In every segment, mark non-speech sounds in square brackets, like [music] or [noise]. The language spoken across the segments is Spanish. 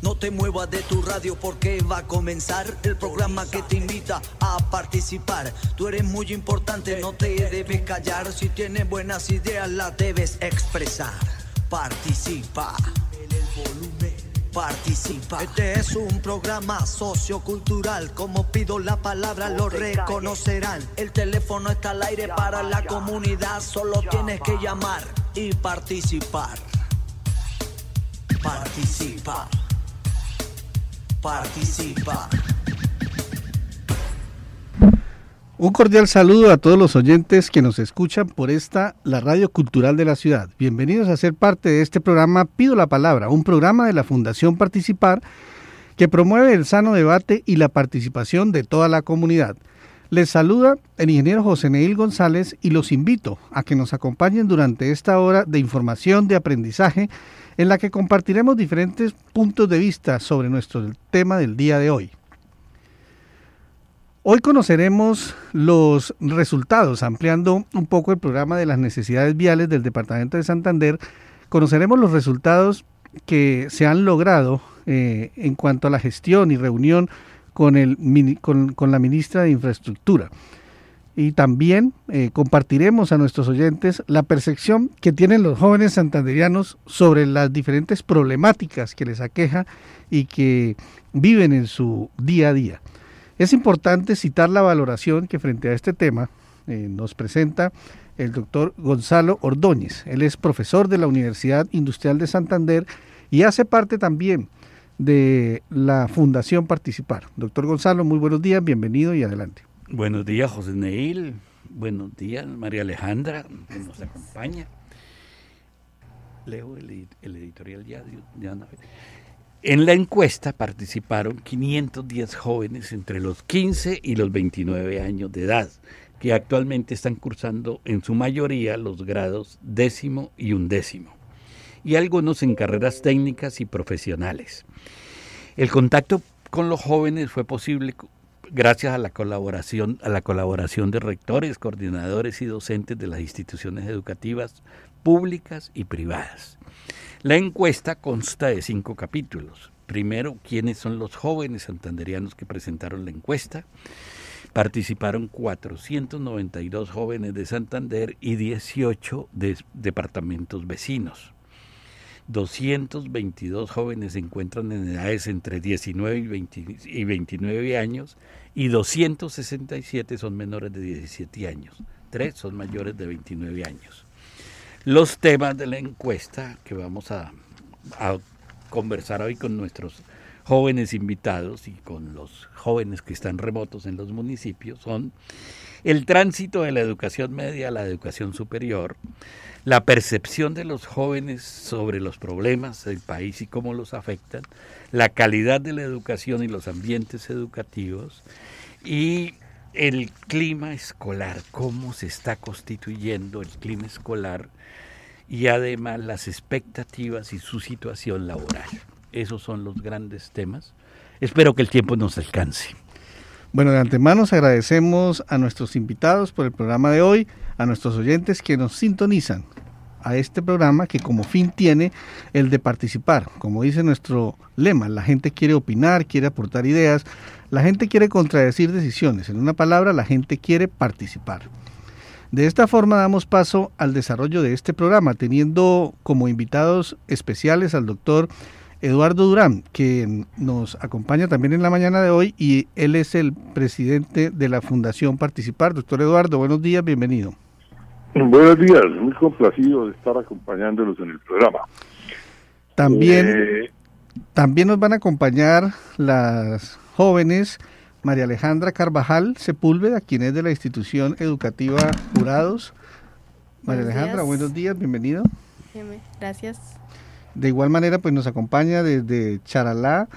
No te muevas de tu radio porque va a comenzar el programa que te invita a participar. Tú eres muy importante, no te debes callar. Si tienes buenas ideas, las debes expresar. Participa. Participa. Este es un programa sociocultural. Como pido la palabra, lo reconocerán. El teléfono está al aire para la comunidad. Solo tienes que llamar y participar. Participa participa. Un cordial saludo a todos los oyentes que nos escuchan por esta, la radio cultural de la ciudad. Bienvenidos a ser parte de este programa Pido la Palabra, un programa de la Fundación Participar que promueve el sano debate y la participación de toda la comunidad. Les saluda el ingeniero José Neil González y los invito a que nos acompañen durante esta hora de información, de aprendizaje en la que compartiremos diferentes puntos de vista sobre nuestro tema del día de hoy. Hoy conoceremos los resultados, ampliando un poco el programa de las necesidades viales del Departamento de Santander, conoceremos los resultados que se han logrado eh, en cuanto a la gestión y reunión con, la ministra de Infraestructura y también eh, compartiremos a nuestros oyentes la percepción que tienen los jóvenes santanderianos sobre las diferentes problemáticas que les aqueja y que viven en su día a día. Es importante citar la valoración que frente a este tema eh, nos presenta el doctor Gonzalo Ordóñez. Él es profesor de la Universidad Industrial de Santander y hace parte también de la Fundación Participar. Doctor Gonzalo, muy buenos días, bienvenido y adelante. Buenos días, José Neil. Buenos días, María Alejandra, que nos acompaña. Leo el, editorial ya, En la encuesta participaron 510 jóvenes entre los 15 y los 29 años de edad, que actualmente están cursando en su mayoría los grados décimo y undécimo, y algunos en carreras técnicas y profesionales. El contacto con los jóvenes fue posible gracias a la colaboración, a la colaboración de rectores, coordinadores y docentes de las instituciones educativas públicas y privadas. La encuesta consta de cinco capítulos. Primero, quiénes son los jóvenes santanderianos que presentaron la encuesta. Participaron 492 jóvenes de Santander y 18 de departamentos vecinos. 222 jóvenes se encuentran en edades entre 19 y, 29 años y 267 son menores de 17 años. Tres son mayores de 29 años. Los temas de la encuesta que vamos a, a conversar hoy con nuestros jóvenes invitados y con los jóvenes que están remotos en los municipios son el tránsito de la educación media a la educación superior, la percepción de los jóvenes sobre los problemas del país y cómo los afectan, la calidad de la educación y los ambientes educativos y el clima escolar, cómo se está constituyendo el clima escolar y además las expectativas y su situación laboral. Esos son los grandes temas. Espero que el tiempo nos alcance. Bueno, de antemano agradecemos a nuestros invitados por el programa de hoy, a nuestros oyentes que nos sintonizan a este programa que como fin tiene el de participar. Como dice nuestro lema, la gente quiere opinar, quiere aportar ideas, la gente quiere contradecir decisiones. En una palabra, la gente quiere participar. De esta forma damos paso al desarrollo de este programa, teniendo como invitados especiales al doctor Eduardo Durán, que nos acompaña también en la mañana de hoy y él es el presidente de la Fundación Participar. Doctor Eduardo, buenos días, bienvenido. Buenos días, muy complacido de estar acompañándolos en el programa. También, eh, también nos van a acompañar las jóvenes María Alejandra Carvajal Sepúlveda, quien es de la institución educativa Jurados. María Alejandra, buenos días, bienvenido. Gracias. De igual manera, pues nos acompaña desde Charalá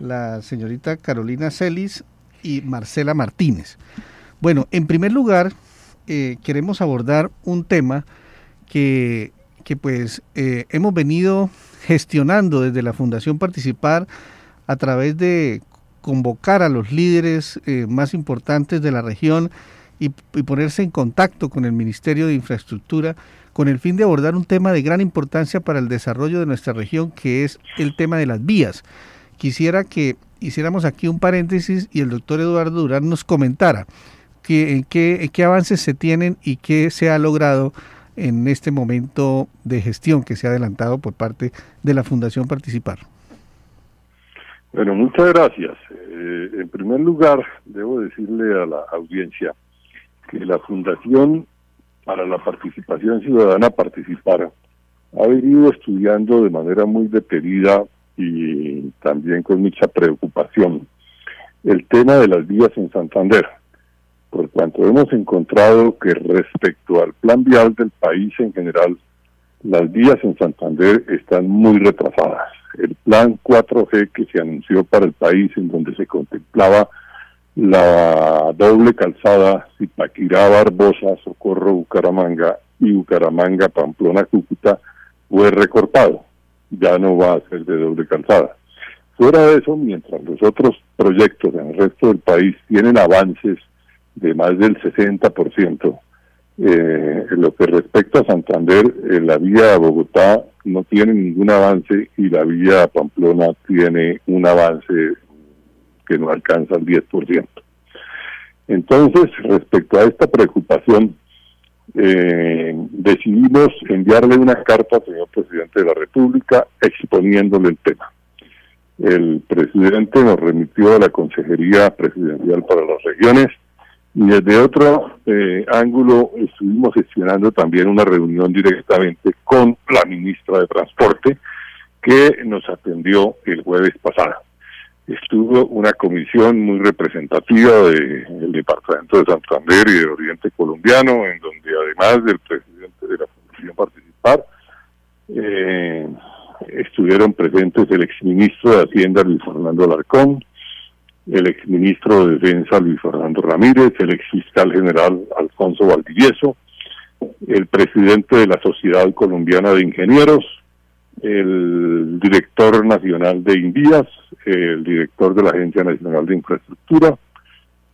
la señorita Carolina Celis y Marcela Martínez. Bueno, en primer lugar, eh, queremos abordar un tema que, pues eh, hemos venido gestionando desde la Fundación Participar a través de convocar a los líderes eh, más importantes de la región y, ponerse en contacto con el Ministerio de Infraestructura con el fin de abordar un tema de gran importancia para el desarrollo de nuestra región, que es el tema de las vías. quisiera que hiciéramos aquí un paréntesis y el doctor Eduardo Durán nos comentara que, qué, qué avances se tienen y qué se ha logrado en este momento de gestión que se ha adelantado por parte de la Fundación Participar. Bueno, muchas gracias. Eh, en primer lugar, debo decirle a la audiencia que la Fundación para la Participación Ciudadana Participar ha venido estudiando de manera muy detenida y también con mucha preocupación el tema de las vías en Santander, por cuanto hemos encontrado que respecto al plan vial del país en general, las vías en Santander están muy retrasadas. El plan 4G que se anunció para el país, en donde se contemplaba la doble calzada Zipaquirá, Barbosa, Socorro, Bucaramanga y Bucaramanga, Pamplona, Cúcuta, fue recortado ya no va a ser de doble calzada. Fuera de eso, mientras los otros proyectos en el resto del país tienen avances de más del 60%, eh, en lo que respecta a Santander, eh, la vía a Bogotá no tiene ningún avance y la vía a Pamplona tiene un avance que no alcanza el 10%. Entonces, respecto a esta preocupación, eh, decidimos enviarle una carta al señor presidente de la República exponiéndole el tema. El presidente nos remitió a la Consejería Presidencial para las Regiones desde otro eh, ángulo estuvimos gestionando también una reunión directamente con la ministra de Transporte que nos atendió el jueves pasado. Estuvo una comisión muy representativa del Departamento de Santander y del Oriente Colombiano, en donde además del presidente de la Fundación Participar, eh, estuvieron presentes el exministro de Hacienda Luis Fernando Alarcón, el exministro de Defensa Luis Fernando Ramírez, el exfiscal general Alfonso Valdivieso, el presidente de la Sociedad Colombiana de Ingenieros, el director nacional de Invías, el director de la Agencia Nacional de Infraestructura,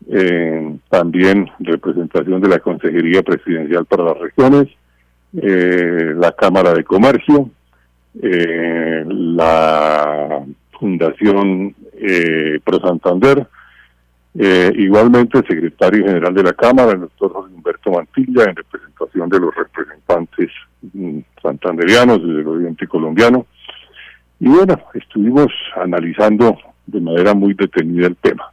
eh, también representación de la Consejería Presidencial para las Regiones, eh, la Cámara de Comercio, eh, la Fundación Pro Santander, igualmente el secretario general de la Cámara, el doctor José Humberto Mantilla, en representación de los representantes mm, santanderianos del oriente colombiano, y bueno, estuvimos analizando de manera muy detenida el tema.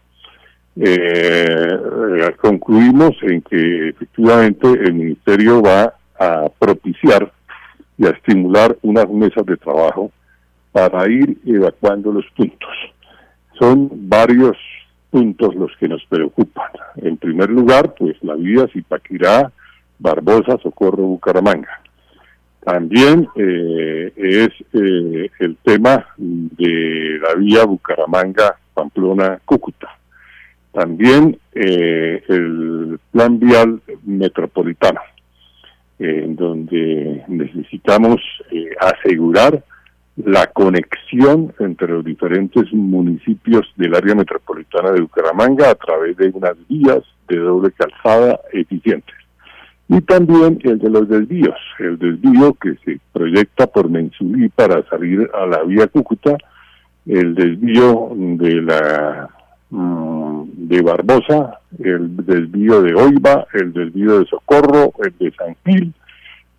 Eh, concluimos en que efectivamente el Ministerio va a propiciar y a estimular unas mesas de trabajo para ir evacuando los puntos. Son varios puntos los que nos preocupan. En primer lugar, pues la vía Zipaquirá, Barbosa, Socorro, Bucaramanga. También eh, es eh, el tema de la vía Bucaramanga-Pamplona-Cúcuta. También eh, el plan vial metropolitano, en donde necesitamos asegurar la conexión entre los diferentes municipios del área metropolitana de Bucaramanga a través de unas vías de doble calzada eficientes y también el de los desvíos, el desvío que se proyecta por Mensubí para salir a la vía Cúcuta, el desvío de la mm, de Barbosa, el desvío de Oiva, el desvío de Socorro, el de San Gil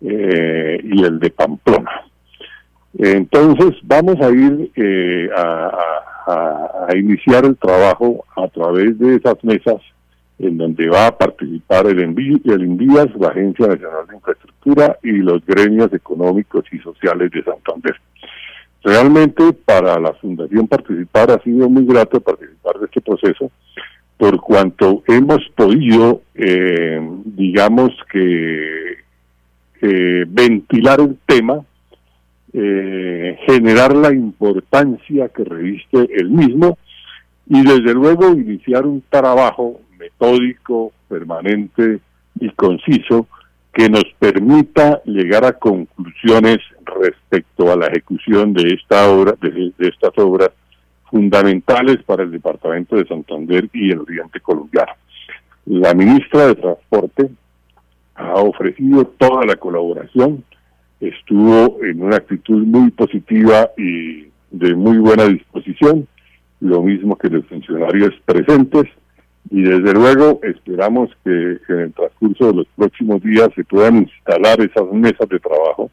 eh, y el de Pamplona. Entonces vamos a ir eh, a, iniciar el trabajo a través de esas mesas en donde va a participar el, envío, el Envías, la Agencia Nacional de Infraestructura y los gremios económicos y sociales de Santander. Realmente para la Fundación participar ha sido muy grato participar de este proceso por cuanto hemos podido, eh, digamos que, eh, ventilar el tema, eh, generar la importancia que reviste el mismo y desde luego iniciar un trabajo metódico, permanente y conciso que nos permita llegar a conclusiones respecto a la ejecución de esta obra, de, estas obras fundamentales para el departamento de Santander y el Oriente Colombiano. La ministra de Transporte ha ofrecido toda la colaboración, estuvo en una actitud muy positiva y de muy buena disposición. Lo mismo que los funcionarios presentes. Y desde luego esperamos que, en el transcurso de los próximos días se puedan instalar esas mesas de trabajo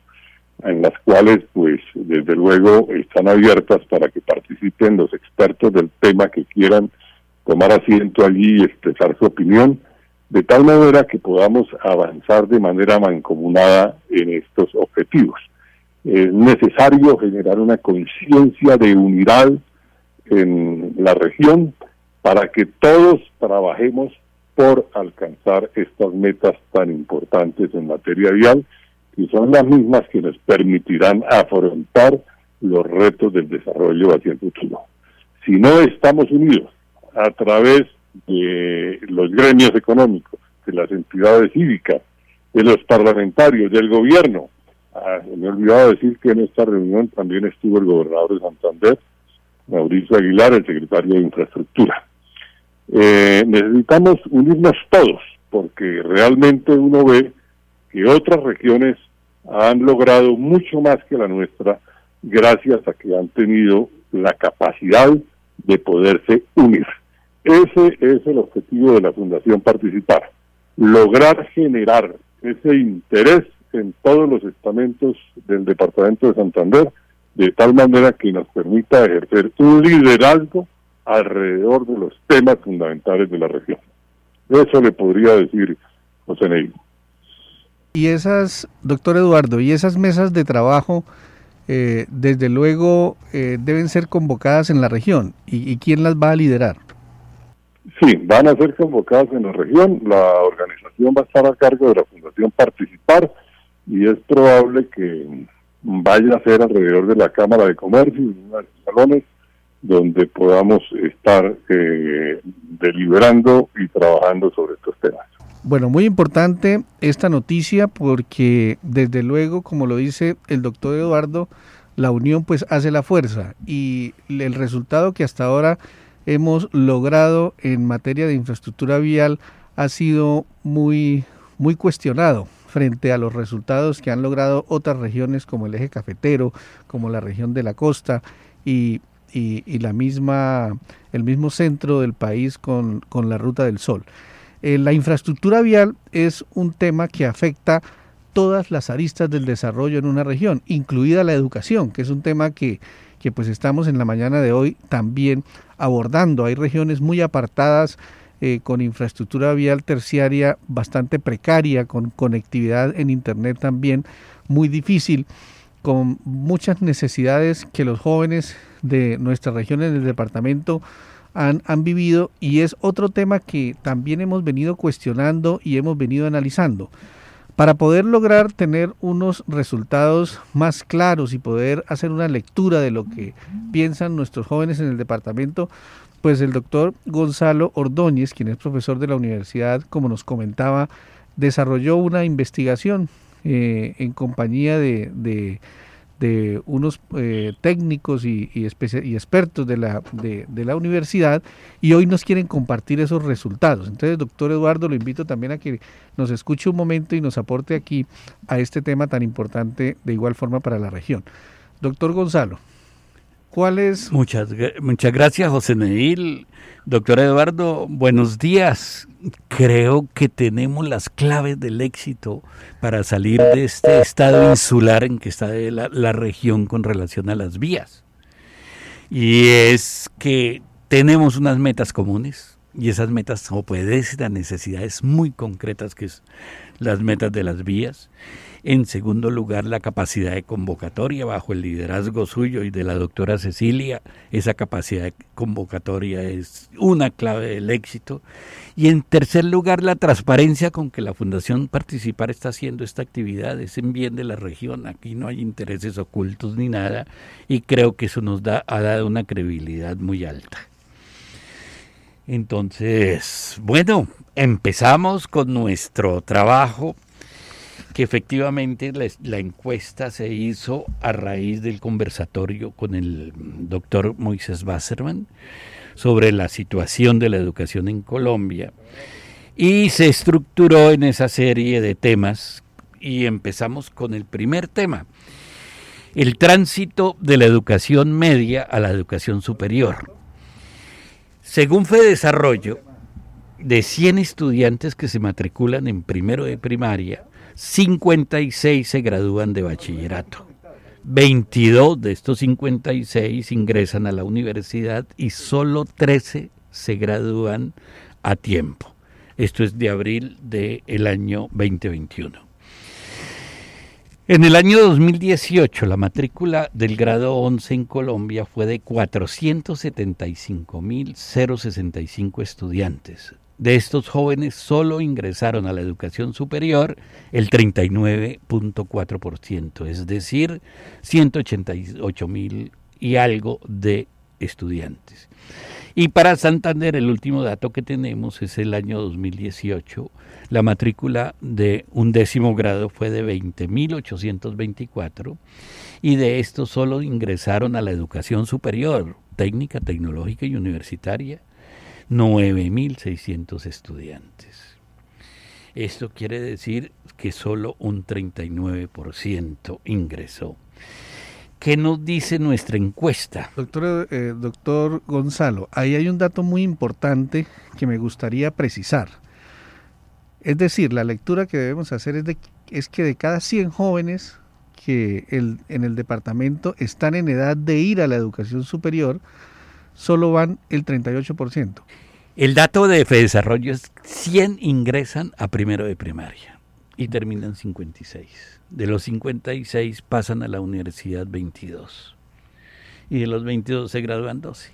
en las cuales pues desde luego están abiertas para que participen los expertos del tema que quieran tomar asiento allí y expresar su opinión, de tal manera que podamos avanzar de manera mancomunada en estos objetivos. Es necesario generar una conciencia de unidad en la región para que todos trabajemos por alcanzar estas metas tan importantes en materia vial, y son las mismas que nos permitirán afrontar los retos del desarrollo hacia el futuro. Si no estamos unidos a través de los gremios económicos, de las entidades cívicas, de los parlamentarios, del gobierno, ah, me he olvidado decir que en esta reunión también estuvo el gobernador de Santander, Mauricio Aguilar, el secretario de Infraestructura. Eh, necesitamos unirnos todos, porque realmente uno ve que otras regiones han logrado mucho más que la nuestra gracias a que han tenido la capacidad de poderse unir. Ese es el objetivo de la Fundación Participar, lograr generar ese interés en todos los estamentos del Departamento de Santander, de tal manera que nos permita ejercer un liderazgo alrededor de los temas fundamentales de la región. Eso le podría decir José Ney. Y esas, doctor Eduardo, y esas mesas de trabajo, eh, desde luego, eh, deben ser convocadas en la región. ¿Y, quién las va a liderar? Sí, van a ser convocadas en la región. La organización va a estar a cargo de la Fundación Participar y es probable que vaya a ser alrededor de la Cámara de Comercio, uno de los salones, donde podamos estar eh, deliberando y trabajando sobre estos temas. Bueno, muy importante esta noticia porque desde luego, como lo dice el doctor Eduardo, la unión pues hace la fuerza y el resultado que hasta ahora hemos logrado en materia de infraestructura vial ha sido muy muy cuestionado frente a los resultados que han logrado otras regiones como el eje cafetero, como la región de la costa y y, la misma, el mismo centro del país con, la Ruta del Sol. Eh, la infraestructura vial es un tema que afecta todas las aristas del desarrollo en una región, incluida la educación, que es un tema que, que pues estamos en la mañana de hoy también abordando. Hay regiones muy apartadas eh, con infraestructura vial terciaria bastante precaria, con conectividad en Internet también muy difícil con muchas necesidades que los jóvenes de nuestras regiones del departamento han, han, vivido y es otro tema que también hemos venido cuestionando y hemos venido analizando. Para poder lograr tener unos resultados más claros y poder hacer una lectura de lo que piensan nuestros jóvenes en el departamento, pues el doctor Gonzalo Ordóñez, quien es profesor de la universidad, como nos comentaba, desarrolló una investigación eh, en compañía de, de, unos eh, técnicos y, y, y, expertos de la, de, la universidad y hoy nos quieren compartir esos resultados. Entonces, doctor Eduardo, lo invito también a que nos escuche un momento y nos aporte aquí a este tema tan importante de igual forma para la región. Doctor Gonzalo. Muchas, muchas gracias, José Neil. Doctor Eduardo, buenos días. Creo que tenemos las claves del éxito para salir de este estado insular en que está la, región con relación a las vías. Y es que tenemos unas metas comunes y esas metas obedecen a necesidades muy concretas que es las metas de las vías en segundo lugar, la capacidad de convocatoria bajo el liderazgo suyo y de la doctora Cecilia. Esa capacidad de convocatoria es una clave del éxito. Y en tercer lugar, la transparencia con que la Fundación Participar está haciendo esta actividad. Es en bien de la región. Aquí no hay intereses ocultos ni nada. Y creo que eso nos ha dado una credibilidad muy alta. Entonces, bueno, empezamos con nuestro trabajo que efectivamente la, encuesta se hizo a raíz del conversatorio con el doctor Moisés Wasserman sobre la situación de la educación en Colombia y se estructuró en esa serie de temas y empezamos con el primer tema, el tránsito de la educación media a la educación superior. Según Fedesarrollo, de 100 estudiantes que se matriculan en primero de primaria, 56 se gradúan de bachillerato. 22 de estos 56 ingresan a la universidad y solo 13 se gradúan a tiempo. Esto es de abril del año 2021. En el año 2018 la matrícula del grado 11 en Colombia fue de 475.065 estudiantes, de estos jóvenes solo ingresaron a la educación superior el 39.4%, es decir, 188 mil y algo de estudiantes. Y para Santander, el último dato que tenemos es el año 2018. La matrícula de un décimo grado fue de 20.824 y de estos solo ingresaron a la educación superior, técnica, tecnológica y universitaria 9.600 estudiantes. Esto quiere decir que solo un 39% ingresó. ¿Qué nos dice nuestra encuesta? Doctor, eh, doctor Gonzalo, ahí hay un dato muy importante que me gustaría precisar. Es decir, la lectura que debemos hacer es, de, es que de cada 100 jóvenes que el, en el departamento están en edad de ir a la educación superior, solo van el 38%. El dato de Desarrollo es 100 ingresan a primero de primaria y terminan 56. De los 56 pasan a la universidad 22 y de los 22 se gradúan 12.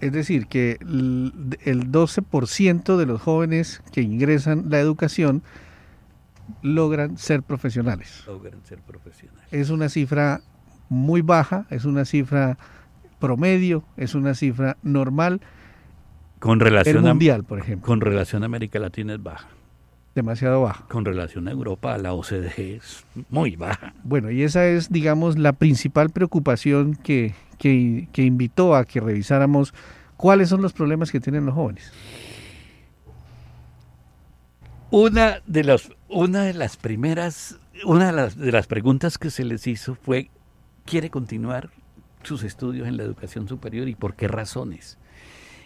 Es decir, que el 12% de los jóvenes que ingresan la educación logran ser profesionales. Logran ser profesionales. Es una cifra muy baja, es una cifra promedio, es una cifra normal. Con relación el mundial, por ejemplo. Con relación a América Latina es baja. Demasiado baja. Con relación a Europa, la OCDE es muy baja. Bueno, y esa es, digamos, la principal preocupación que, que, que invitó a que revisáramos cuáles son los problemas que tienen los jóvenes. Una de las, una de las primeras, una de las, de las preguntas que se les hizo fue, ¿quiere continuar sus estudios en la educación superior y por qué razones.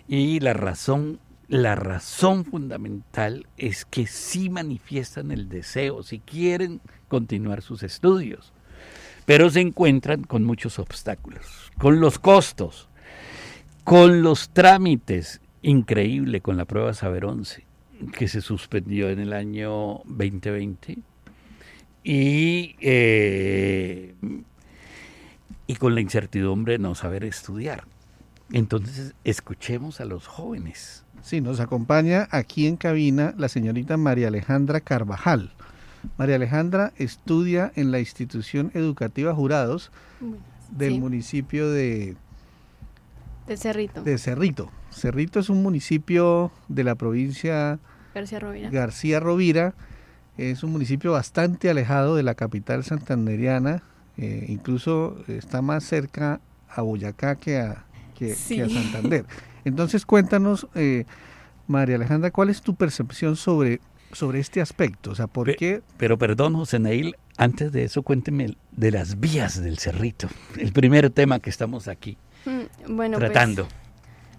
Y la razón, la razón fundamental es que sí manifiestan el deseo, si quieren continuar sus estudios, pero se encuentran con muchos obstáculos, con los costos, con los trámites, increíble con la prueba Saber 11, que se suspendió en el año 2020, y eh, y con la incertidumbre de no saber estudiar. Entonces, escuchemos a los jóvenes. Sí, nos acompaña aquí en cabina la señorita María Alejandra Carvajal. María Alejandra estudia en la institución educativa Jurados del municipio de... De Cerrito. De Cerrito. Cerrito es un municipio de la provincia García Rovira. García Rovira. Es un municipio bastante alejado de la capital santanderiana, eh, incluso está más cerca a Boyacá que a, que, a Santander. Entonces cuéntanos, eh, María Alejandra, ¿cuál es tu percepción sobre, sobre este aspecto? O sea, ¿por qué? Pero perdón, José Neil, antes de eso cuénteme de las vías del Cerrito, el primer tema que estamos aquí mm, pues, tratando.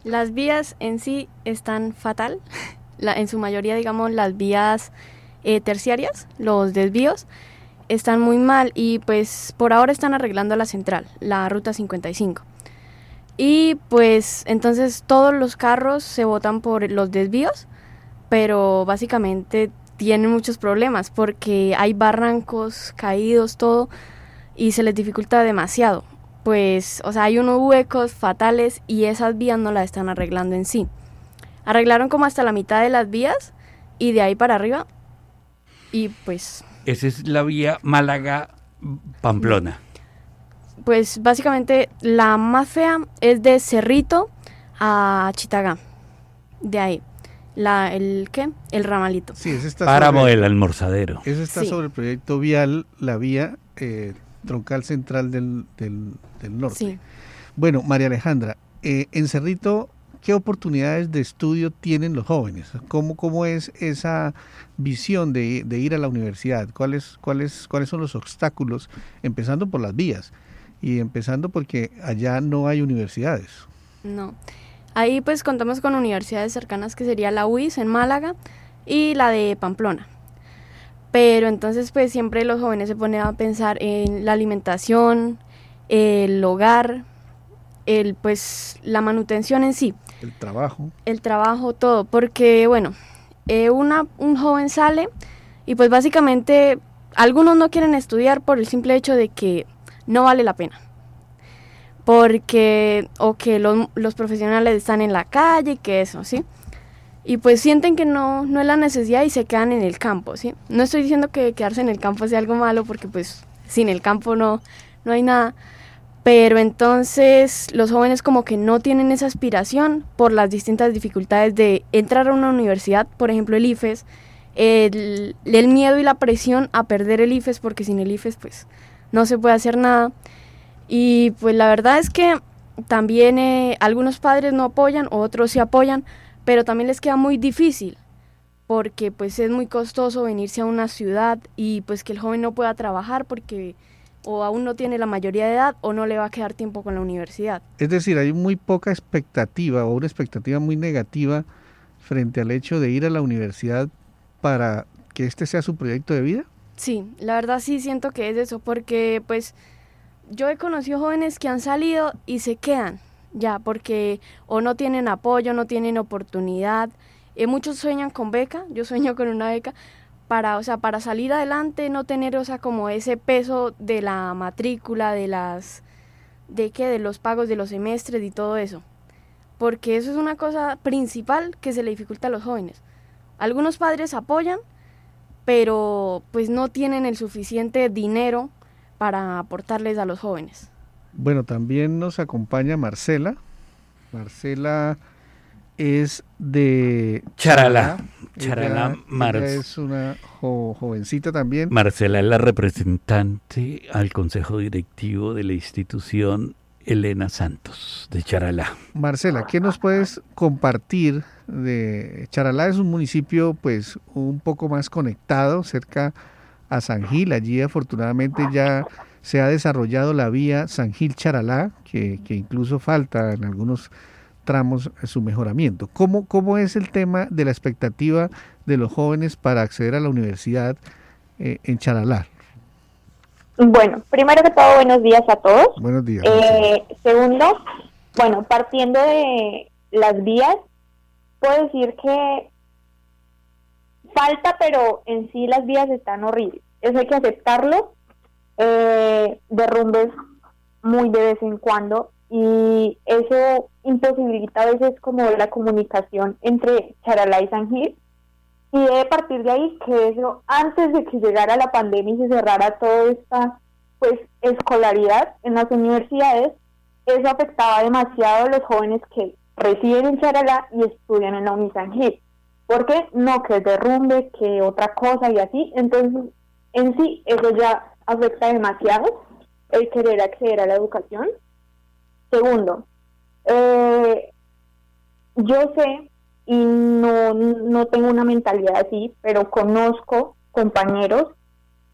las vías en sí están fatal, [laughs] en su mayoría, digamos, las vías eh, terciarias, los desvíos, están muy mal y pues por ahora están arreglando la central, la ruta 55. Y pues entonces todos los carros se botan por los desvíos, pero básicamente tienen muchos problemas porque hay barrancos, caídos, todo, y se les dificulta demasiado. Pues, o sea, hay unos huecos fatales y esas vías no las están arreglando en sí. Arreglaron como hasta la mitad de las vías y de ahí para arriba. Y pues esa es la vía Málaga-Pamplona. Pues básicamente la más fea es de Cerrito a Chitagá. De ahí. La, el qué? El ramalito. Sí, ese está Páramo del almorzadero. Eso está sobre el proyecto vial, la vía eh, troncal central del, del, norte. Sí. Bueno, María Alejandra, eh, en Cerrito ¿qué oportunidades de estudio tienen los jóvenes? ¿Cómo, cómo es esa visión de, ir a la universidad? ¿Cuáles, cuáles, ¿Cuáles son los obstáculos? Empezando por las vías y empezando porque allá no hay universidades. No. Ahí pues contamos con universidades cercanas que sería la UIS en Málaga y la de Pamplona. Pero entonces pues siempre los jóvenes se ponen a pensar en la alimentación, el hogar, el pues la manutención en sí. El trabajo. El trabajo, todo, porque bueno, eh, una, un joven sale y pues básicamente algunos no quieren estudiar por el simple hecho de que no vale la pena. Porque, o que los, los profesionales están en la calle, que eso, ¿sí? Y pues sienten que no, no es la necesidad y se quedan en el campo, ¿sí? No estoy diciendo que quedarse en el campo sea algo malo, porque pues sin el campo no, no hay nada. Pero entonces los jóvenes como que no tienen esa aspiración por las distintas dificultades de entrar a una universidad, por ejemplo el IFES, el, el, miedo y la presión a perder el IFES, porque sin el IFES pues no se puede hacer nada. Y pues la verdad es que también eh, algunos padres no apoyan, otros sí apoyan, pero también les queda muy difícil porque pues es muy costoso venirse a una ciudad y pues que el joven no pueda trabajar porque o aún no tiene la mayoría de edad o no le va a quedar tiempo con la universidad. Es decir, hay muy poca expectativa o una expectativa muy negativa frente al hecho de ir a la universidad para que este sea su proyecto de vida? Sí, la verdad sí siento que es eso, porque pues yo he conocido jóvenes que han salido y se quedan, ya, porque o no tienen apoyo, no tienen oportunidad. Eh, muchos sueñan con beca, yo sueño con una beca, para, o sea, para salir adelante, no tener, o sea, como ese peso de la matrícula, de las, de qué, de los pagos de los semestres y todo eso. Porque eso es una cosa principal que se le dificulta a los jóvenes. Algunos padres apoyan, pero pues no tienen el suficiente dinero para aportarles a los jóvenes. Bueno, también nos acompaña Marcela. Marcela es de Charalá. Charalá, es una jovencita también. Marcela es la representante al consejo directivo de la institución Elena Santos de Charalá. Marcela, ¿qué nos puedes compartir de Charalá? Es un municipio pues un poco más conectado, cerca a San Gil. Allí afortunadamente ya se ha desarrollado la vía San Gil Charalá, que, incluso falta en algunos tramos su mejoramiento. ¿Cómo, ¿Cómo es el tema de la expectativa de los jóvenes para acceder a la universidad eh, en Charalá? Bueno, primero que todo, buenos días a todos. Buenos días. Eh, segundo, bueno, partiendo de las vías, puedo decir que falta, pero en sí las vías están horribles. Eso hay que aceptarlo. Eh, derrumbes muy de vez en cuando y eso imposibilita a veces como la comunicación entre Charalá y San Gil y debe partir de ahí que eso, antes de que llegara la pandemia y se cerrara toda esta pues escolaridad en las universidades, eso afectaba demasiado a los jóvenes que residen en Charalá y estudian en la Unisangil. Porque no, que derrumbe, que otra cosa y así. Entonces, en sí, eso ya afecta demasiado el querer acceder a la educación. Segundo, eh, yo sé y no, no tengo una mentalidad así, pero conozco compañeros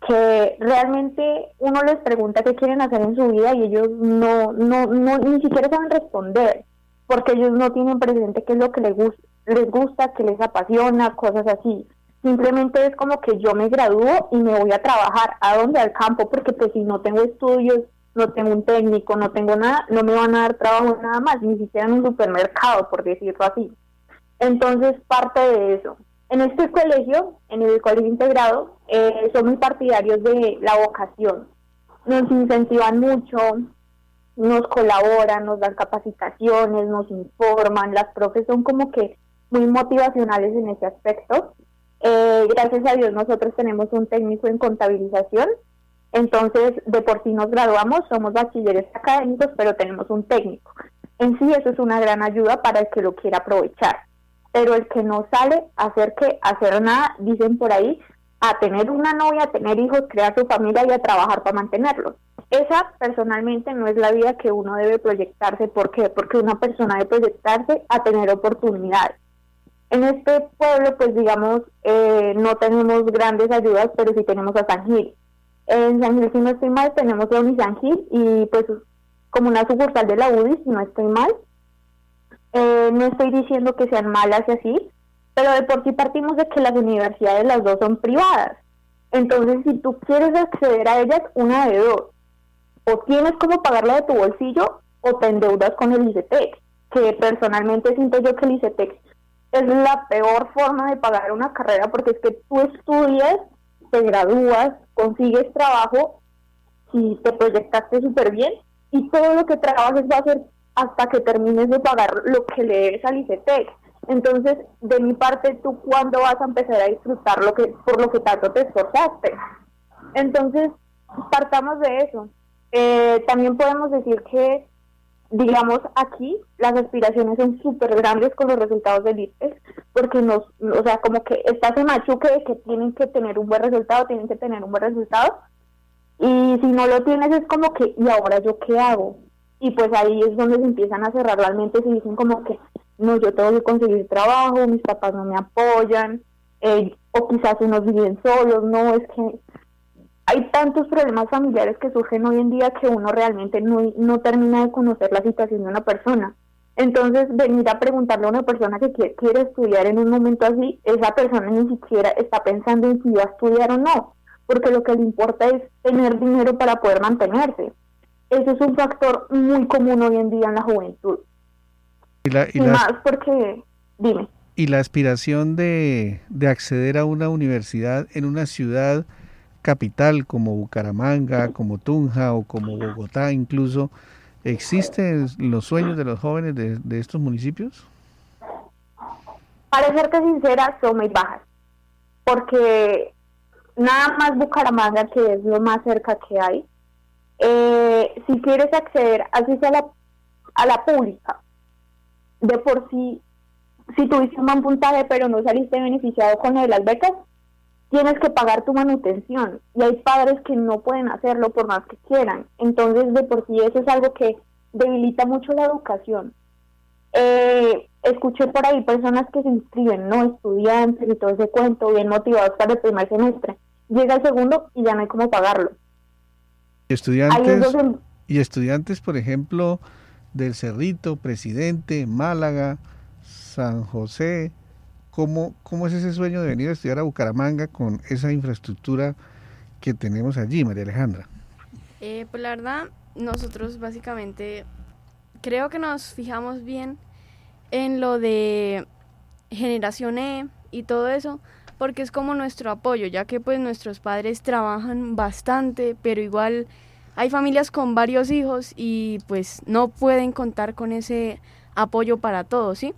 que realmente uno les pregunta qué quieren hacer en su vida y ellos no, no, no ni siquiera saben responder, porque ellos no tienen presente qué es lo que les, gusta, les gusta, qué les apasiona, cosas así. Simplemente es como que yo me gradúo y me voy a trabajar a donde al campo, porque pues si no tengo estudios, no tengo un técnico, no tengo nada, no me van a dar trabajo nada más, ni siquiera en un supermercado, por decirlo así. Entonces, parte de eso. En este colegio, en el colegio integrado, eh, son muy partidarios de la vocación. Nos incentivan mucho, nos colaboran, nos dan capacitaciones, nos informan. Las profes son como que muy motivacionales en ese aspecto. Eh, gracias a Dios nosotros tenemos un técnico en contabilización, entonces de por sí nos graduamos, somos bachilleres académicos, pero tenemos un técnico. En sí eso es una gran ayuda para el que lo quiera aprovechar pero el que no sale hacer que hacer nada, dicen por ahí, a tener una novia, a tener hijos, crear su familia y a trabajar para mantenerlos. Esa personalmente no es la vida que uno debe proyectarse. ¿Por qué? Porque una persona debe proyectarse a tener oportunidades. En este pueblo, pues digamos, eh, no tenemos grandes ayudas, pero sí tenemos a San Gil. En San Gil, si no estoy mal, tenemos a San Gil y pues como una sucursal de la UDI, si no estoy mal, Eh, no estoy diciendo que sean malas y así, pero de por sí partimos de que las universidades las dos son privadas. Entonces, si tú quieres acceder a ellas, una de dos. O tienes como pagarla de tu bolsillo o te endeudas con el ICETEX, que personalmente siento yo que el ICETEX es la peor forma de pagar una carrera porque es que tú estudias, te gradúas, consigues trabajo, si te proyectaste súper bien y todo lo que trabajes va a ser hasta que termines de pagar lo que le debes al ICETEX. Entonces, de mi parte, ¿tú cuándo vas a empezar a disfrutar lo que por lo que tanto te esforzaste? Entonces, partamos de eso. Eh, también podemos decir que, digamos, aquí las aspiraciones son súper grandes con los resultados del ICETEX, porque nos, o sea, como que está ese machuque de que tienen que tener un buen resultado, tienen que tener un buen resultado, y si no lo tienes es como que, ¿y ahora yo qué hago? Y pues ahí es donde se empiezan a cerrar las mentes y dicen como que, no, yo tengo que conseguir trabajo, mis papás no me apoyan, eh, o quizás unos viven solos, no, es que hay tantos problemas familiares que surgen hoy en día que uno realmente no, no termina de conocer la situación de una persona. Entonces, venir a preguntarle a una persona que quiere, quiere estudiar en un momento así, esa persona ni siquiera está pensando en si va a estudiar o no, porque lo que le importa es tener dinero para poder mantenerse. Eso es un factor muy común hoy en día en la juventud. Y, más porque, dime. Y la aspiración de, de acceder a una universidad en una ciudad capital como Bucaramanga, como Tunja o como Bogotá incluso, ¿existen los sueños de los jóvenes de, de estos municipios? Para serte sincera, son muy bajas, porque nada más Bucaramanga, que es lo más cerca que hay, eh, si quieres acceder así sea la, a la pública, de por sí, si tuviste un buen puntaje pero no saliste beneficiado con lo de las becas, tienes que pagar tu manutención y hay padres que no pueden hacerlo por más que quieran. Entonces, de por sí eso es algo que debilita mucho la educación. Eh, escuché por ahí personas que se inscriben, ¿no? Estudiantes y todo ese cuento, bien motivados para el primer semestre. Llega el segundo y ya no hay cómo pagarlo. Estudiantes, y estudiantes, por ejemplo, del Cerrito, Presidente, Málaga, San José, ¿cómo, ¿cómo es ese sueño de venir a estudiar a Bucaramanga con esa infraestructura que tenemos allí, María Alejandra? Eh, pues la verdad, nosotros básicamente creo que nos fijamos bien en lo de generación E y todo eso, porque es como nuestro apoyo, ya que pues nuestros padres trabajan bastante, pero igual hay familias con varios hijos y pues no pueden contar con ese apoyo para todos, ¿sí?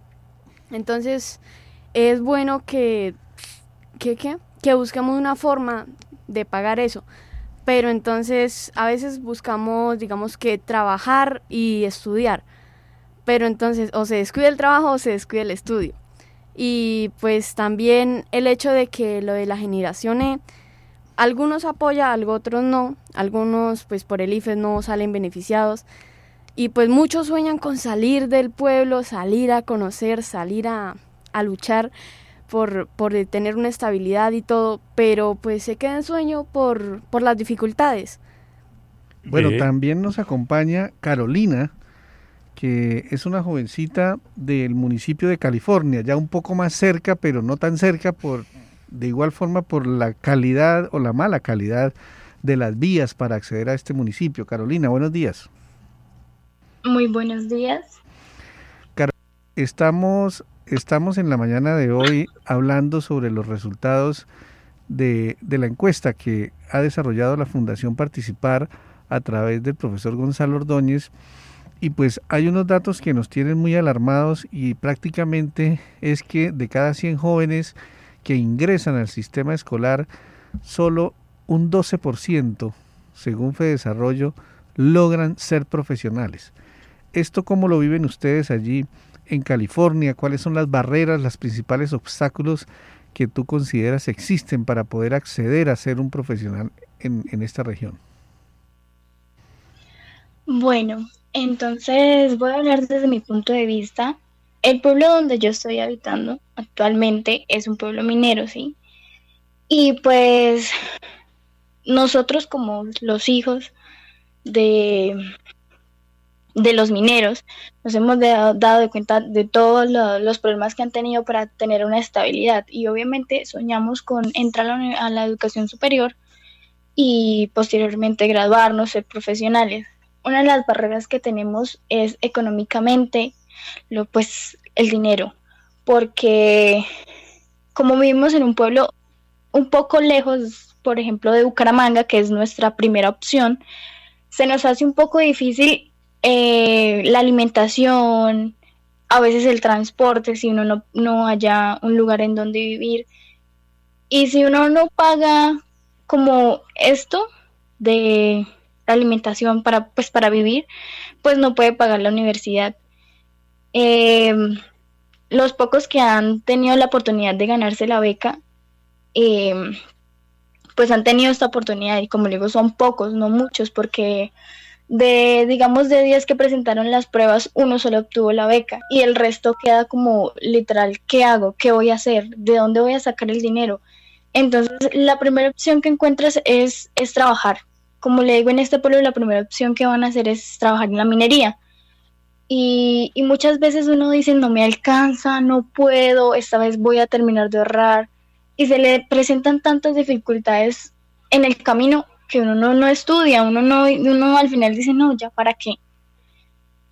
Entonces es bueno que, que, que busquemos una forma de pagar eso. Pero entonces a veces buscamos, digamos que trabajar y estudiar. Pero entonces o se descuida el trabajo o se descuida el estudio. Y pues también el hecho de que lo de la generación E, algunos apoya, otros no, algunos pues por el IFES no salen beneficiados. Y pues muchos sueñan con salir del pueblo, salir a conocer, salir a, a luchar por, por tener una estabilidad y todo, pero pues se queda en sueño por, por las dificultades. Bueno, también nos acompaña Carolina, que es una jovencita del municipio de California, ya un poco más cerca, pero no tan cerca por de igual forma por la calidad o la mala calidad de las vías para acceder a este municipio. Carolina, buenos días. Muy buenos días. estamos, estamos en la mañana de hoy hablando sobre los resultados de, la encuesta que ha desarrollado la Fundación Participar a través del profesor Gonzalo Ordóñez y pues hay unos datos que nos tienen muy alarmados y prácticamente es que de cada 100 jóvenes que ingresan al sistema escolar, solo un 12%, según FEDesarrollo, logran ser profesionales. ¿Esto cómo lo viven ustedes allí en California? ¿Cuáles son las barreras, los principales obstáculos que tú consideras existen para poder acceder a ser un profesional en, esta región? Bueno, entonces voy a hablar desde mi punto de vista. El pueblo donde yo estoy habitando actualmente es un pueblo minero, ¿sí? Y pues nosotros como los hijos de, de los mineros, nos hemos dado cuenta de todos los problemas que han tenido para tener una estabilidad y obviamente soñamos con entrar a la, educación superior y posteriormente graduarnos, ser profesionales. Una de las barreras que tenemos es económicamente, lo, pues el dinero, porque como vivimos en un pueblo un poco lejos, por ejemplo, de Bucaramanga, que es nuestra primera opción, se nos hace un poco difícil eh, la alimentación, a veces el transporte, si uno no, no haya un lugar en donde vivir. Y si uno no paga como esto de la alimentación para, pues, para vivir, pues no puede pagar la universidad. Em, los pocos que han tenido la oportunidad de ganarse la beca, em, pues han tenido esta oportunidad y como digo, son pocos, no muchos, porque de, digamos, de 10 que presentaron las pruebas, uno solo obtuvo la beca y el resto queda como literal, ¿qué hago? ¿Qué voy a hacer? ¿De dónde voy a sacar el dinero? Entonces, la primera opción que encuentras es, es trabajar. Como le digo en este pueblo, la primera opción que van a hacer es trabajar en la minería. Y, y muchas veces uno dice, no me alcanza, no puedo, esta vez voy a terminar de ahorrar. Y se le presentan tantas dificultades en el camino que uno no, estudia, uno no, uno al final dice, no, ya para qué.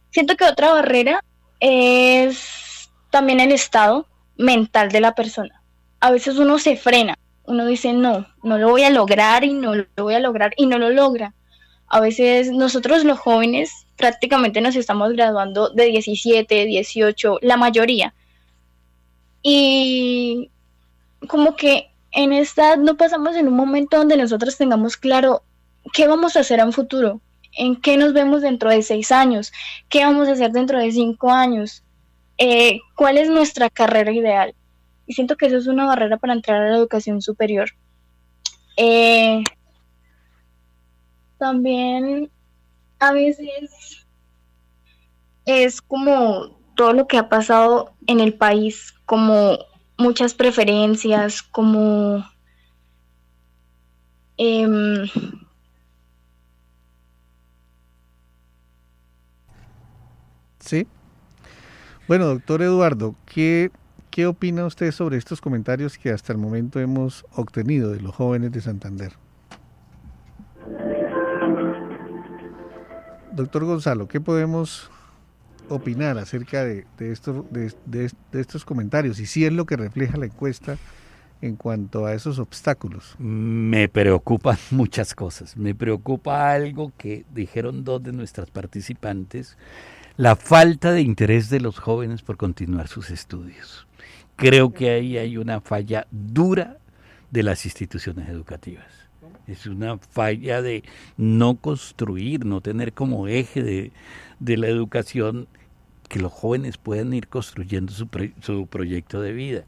Siento que otra barrera es también el estado mental de la persona. A veces uno se frena, uno dice, no, no lo voy a lograr y no lo voy a lograr y no lo logra. A veces nosotros los jóvenes prácticamente nos estamos graduando de 17, 18, la mayoría. Y como que en esta no pasamos en un momento donde nosotros tengamos claro qué vamos a hacer en futuro, en qué nos vemos dentro de seis años, qué vamos a hacer dentro de cinco años, eh, cuál es nuestra carrera ideal. Y siento que eso es una barrera para entrar a la educación superior. Eh, también a veces es como todo lo que ha pasado en el país, como muchas preferencias, como em, sí. Bueno, doctor Eduardo, ¿qué, ¿qué opina usted sobre estos comentarios que hasta el momento hemos obtenido de los jóvenes de Santander? Doctor Gonzalo, ¿qué podemos opinar acerca de, de, de, estos comentarios y si es lo que refleja la encuesta en cuanto a esos obstáculos? Me preocupan [laughs] muchas cosas. Me preocupa algo que dijeron dos de nuestras participantes, la falta de interés de los jóvenes por continuar sus estudios. Creo que ahí hay una falla dura de las instituciones educativas. Es una falla de no construir, no tener como eje de, de la educación que los jóvenes puedan ir construyendo su, su proyecto de vida.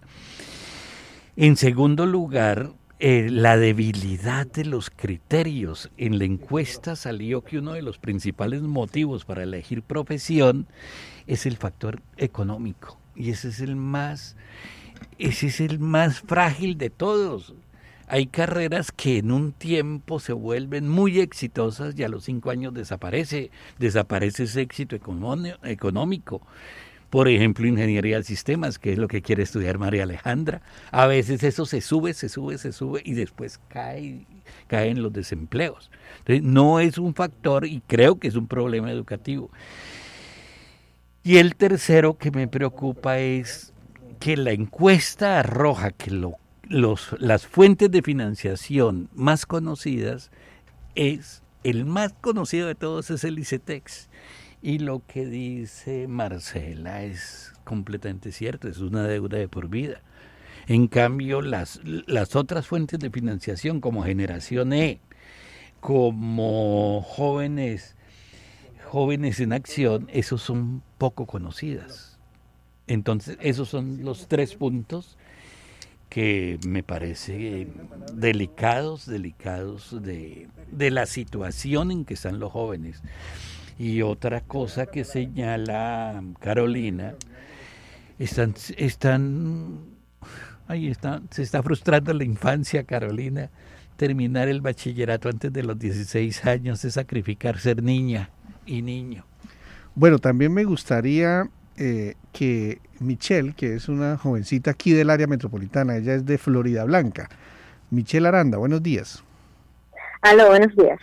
En segundo lugar, eh, la debilidad de los criterios. En la encuesta salió que uno de los principales motivos para elegir profesión es el factor económico. Y ese es el más, ese es el más frágil de todos. Hay carreras que en un tiempo se vuelven muy exitosas y a los cinco años desaparece, desaparece ese éxito económico. Por ejemplo, ingeniería de sistemas, que es lo que quiere estudiar María Alejandra. A veces eso se sube, se sube, se sube y después cae, caen los desempleos. Entonces, no es un factor y creo que es un problema educativo. Y el tercero que me preocupa es que la encuesta arroja que lo los, las fuentes de financiación más conocidas es, el más conocido de todos es el ICETEX. Y lo que dice Marcela es completamente cierto, es una deuda de por vida. En cambio, las, las otras fuentes de financiación como Generación E, como jóvenes, jóvenes en acción, esos son poco conocidas. Entonces, esos son los tres puntos que me parece delicados, delicados de, de, la situación en que están los jóvenes. Y otra cosa que señala Carolina, están, están, ahí está, se está frustrando la infancia, Carolina. Terminar el bachillerato antes de los 16 años es sacrificar ser niña y niño. Bueno, también me gustaría eh, que Michelle, que es una jovencita aquí del área metropolitana, ella es de Florida Blanca. Michelle Aranda, buenos días. Aló, buenos días.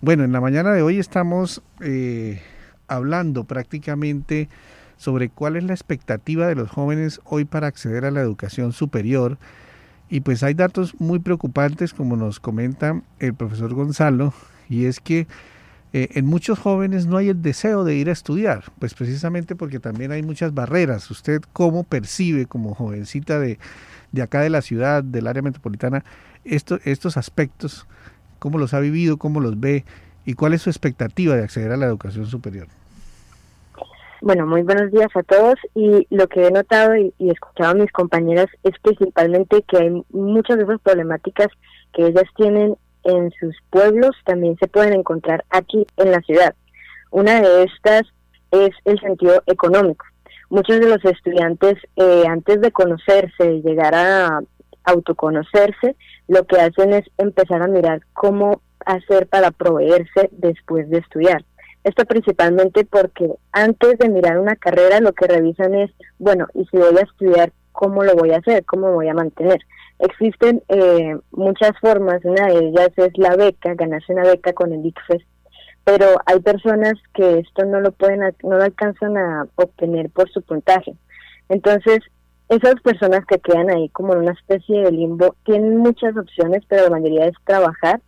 Bueno, en la mañana de hoy estamos eh, hablando prácticamente sobre cuál es la expectativa de los jóvenes hoy para acceder a la educación superior. Y pues hay datos muy preocupantes, como nos comenta el profesor Gonzalo, y es que eh, en muchos jóvenes no hay el deseo de ir a estudiar, pues precisamente porque también hay muchas barreras. ¿Usted cómo percibe como jovencita de, de acá de la ciudad, del área metropolitana, estos aspectos? ¿Cómo los ha vivido? ¿Cómo los ve? ¿Y cuál es su expectativa de acceder a la educación superior? Bueno, muy buenos días a todos y lo que he notado y, escuchado a mis compañeras es principalmente que hay muchas de esas problemáticas que ellas tienen en sus pueblos también se pueden encontrar aquí en la ciudad. Una de estas es el sentido económico. Muchos de los estudiantes, eh, antes de conocerse llegar a autoconocerse, lo que hacen es empezar a mirar cómo hacer para proveerse después de estudiar. Esto principalmente porque antes de mirar una carrera lo que revisan es, bueno, y si voy a estudiar, ¿cómo lo voy a hacer? ¿Cómo voy a mantener? Existen eh, muchas formas, una de ellas es la beca, ganarse una beca con el ICFES, pero hay personas que esto no lo pueden, no lo alcanzan a obtener por su puntaje. Entonces, esas personas que quedan ahí como en una especie de limbo tienen muchas opciones, pero la mayoría es trabajar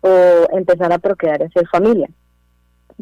o empezar a procrear y hacer familia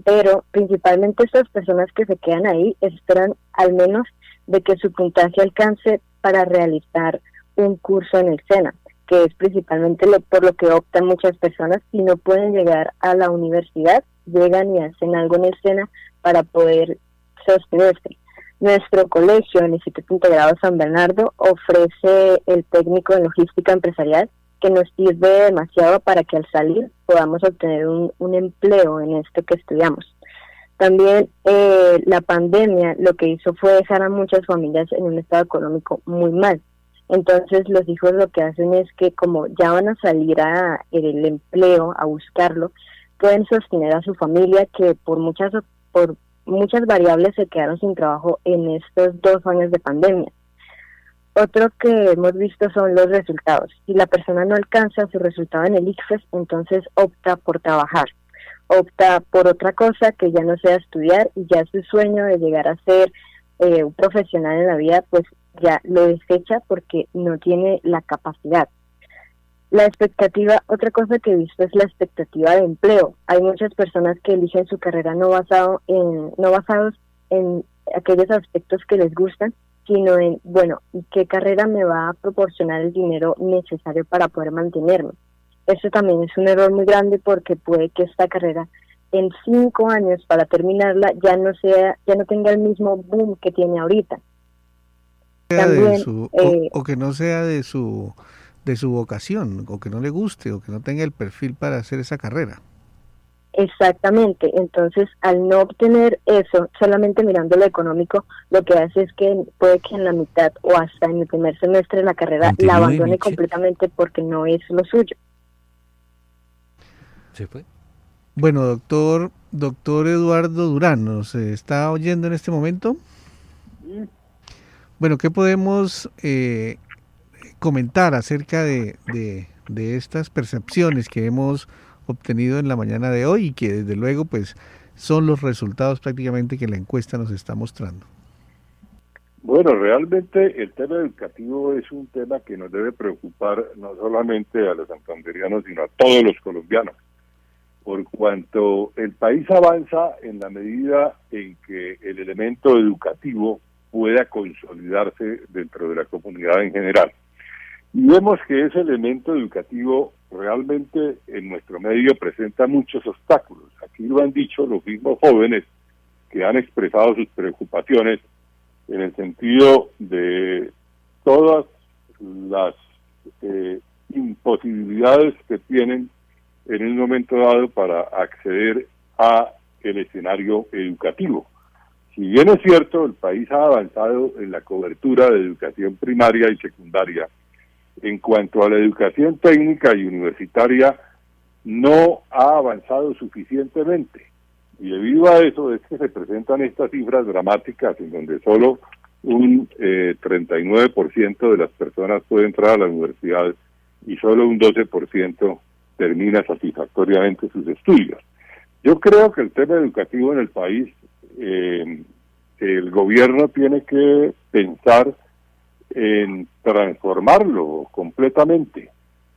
pero principalmente estas personas que se quedan ahí esperan al menos de que su puntaje alcance para realizar un curso en el SENA, que es principalmente lo, por lo que optan muchas personas si no pueden llegar a la universidad, llegan y hacen algo en el SENA para poder sostenerse. Nuestro colegio, el Instituto Integrado San Bernardo, ofrece el técnico en logística empresarial, que nos sirve demasiado para que al salir podamos obtener un, empleo en esto que estudiamos. También eh, la pandemia lo que hizo fue dejar a muchas familias en un estado económico muy mal. Entonces los hijos lo que hacen es que como ya van a salir a el empleo, a buscarlo, pueden sostener a su familia que por muchas por muchas variables se quedaron sin trabajo en estos dos años de pandemia. Otro que hemos visto son los resultados. Si la persona no alcanza su resultado en el ICFES, entonces opta por trabajar, opta por otra cosa que ya no sea estudiar y ya su sueño de llegar a ser eh, un profesional en la vida, pues ya lo desecha porque no tiene la capacidad. La expectativa, otra cosa que he visto es la expectativa de empleo. Hay muchas personas que eligen su carrera no basado en no basados en aquellos aspectos que les gustan, sino en, bueno, ¿qué carrera me va a proporcionar el dinero necesario para poder mantenerme? Eso también es un error muy grande porque puede que esta carrera en cinco años para terminarla ya no sea, ya no tenga el mismo boom que tiene ahorita. También, eh, o, que no sea de su de su vocación, o que no le guste, o que no tenga el perfil para hacer esa carrera. Exactamente, entonces al no obtener eso, solamente mirando lo económico, lo que hace es que puede que en la mitad o hasta en el primer semestre de la carrera la abandone completamente porque no es lo suyo. ¿Se fue? Bueno, doctor, doctor Eduardo Durán, ¿nos está oyendo en este momento? Bueno, ¿qué podemos eh, comentar acerca de, estas percepciones que hemos obtenido en la mañana de hoy y que desde luego pues son los resultados prácticamente que la encuesta nos está mostrando. Bueno, realmente el tema educativo es un tema que nos debe preocupar no solamente a los santanderianos, sino a todos los colombianos, por cuanto el país avanza en la medida en que el elemento educativo pueda consolidarse dentro de la comunidad en general. Y vemos que ese elemento educativo realmente en nuestro medio presenta muchos obstáculos. Aquí lo han dicho los mismos jóvenes que han expresado sus preocupaciones en el sentido de todas las eh, imposibilidades que tienen en un momento dado para acceder a el escenario educativo. Si bien es cierto, el país ha avanzado en la cobertura de educación primaria y secundaria, en cuanto a la educación técnica y universitaria no ha avanzado suficientemente. Y debido a eso es que se presentan estas cifras dramáticas en donde solo un eh, 39% de las personas puede entrar a la universidad y solo un 12% termina satisfactoriamente sus estudios. Yo creo que el tema educativo en el país, eh, el gobierno tiene que pensar en transformarlo completamente,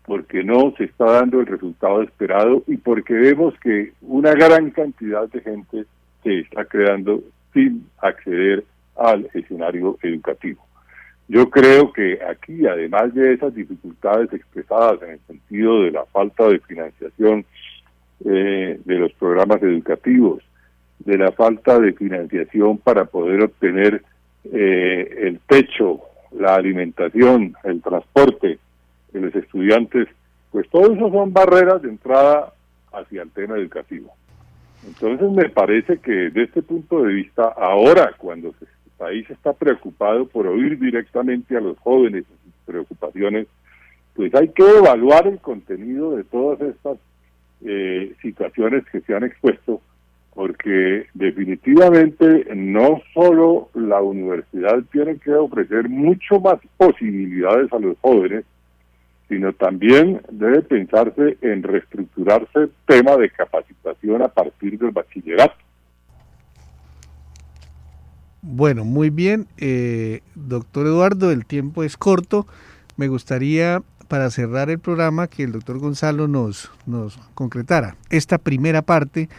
porque no se está dando el resultado esperado y porque vemos que una gran cantidad de gente se está creando sin acceder al escenario educativo. Yo creo que aquí, además de esas dificultades expresadas en el sentido de la falta de financiación eh, de los programas educativos, de la falta de financiación para poder obtener eh, el techo, la alimentación, el transporte los estudiantes, pues todo eso son barreras de entrada hacia el tema educativo. Entonces me parece que desde este punto de vista, ahora cuando el país está preocupado por oír directamente a los jóvenes sus preocupaciones, pues hay que evaluar el contenido de todas estas eh, situaciones que se han expuesto, porque definitivamente no solo la universidad tiene que ofrecer mucho más posibilidades a los jóvenes, sino también debe pensarse en reestructurarse tema de capacitación a partir del bachillerato. Bueno, muy bien, eh, doctor Eduardo, el tiempo es corto. Me gustaría para cerrar el programa que el doctor Gonzalo nos, nos concretara esta primera parte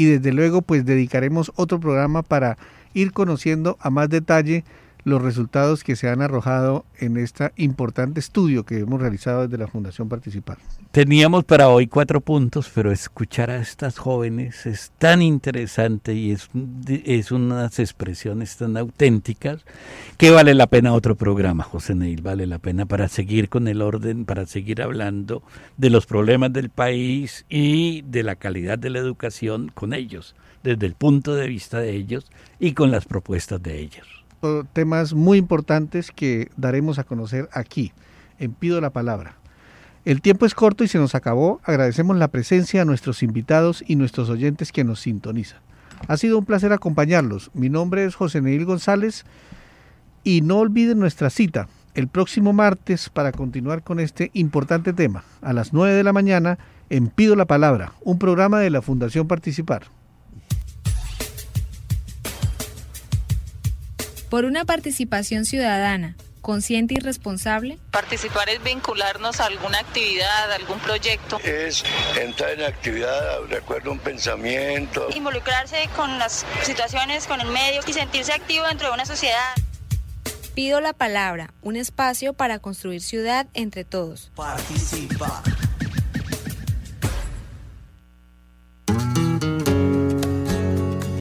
y desde luego pues dedicaremos otro programa para ir conociendo a más detalle los resultados que se han arrojado en este importante estudio que hemos realizado desde la Fundación Participar. Teníamos para hoy cuatro puntos, pero escuchar a estas jóvenes es tan interesante y es, es unas expresiones tan auténticas que vale la pena otro programa, José Neil, vale la pena para seguir con el orden, para seguir hablando de los problemas del país y de la calidad de la educación con ellos, desde el punto de vista de ellos y con las propuestas de ellos temas muy importantes que daremos a conocer aquí, en Pido la Palabra. El tiempo es corto y se nos acabó. Agradecemos la presencia a nuestros invitados y nuestros oyentes que nos sintonizan. Ha sido un placer acompañarlos. Mi nombre es José Neil González y no olviden nuestra cita el próximo martes para continuar con este importante tema a las 9 de la mañana en Pido la Palabra, un programa de la Fundación Participar. Por una participación ciudadana consciente y responsable? Participar es vincularnos a alguna actividad, a algún proyecto. Es entrar en actividad a un pensamiento. Involucrarse con las situaciones, con el medio y sentirse activo dentro de una sociedad. Pido la palabra, un espacio para construir ciudad entre todos. Participa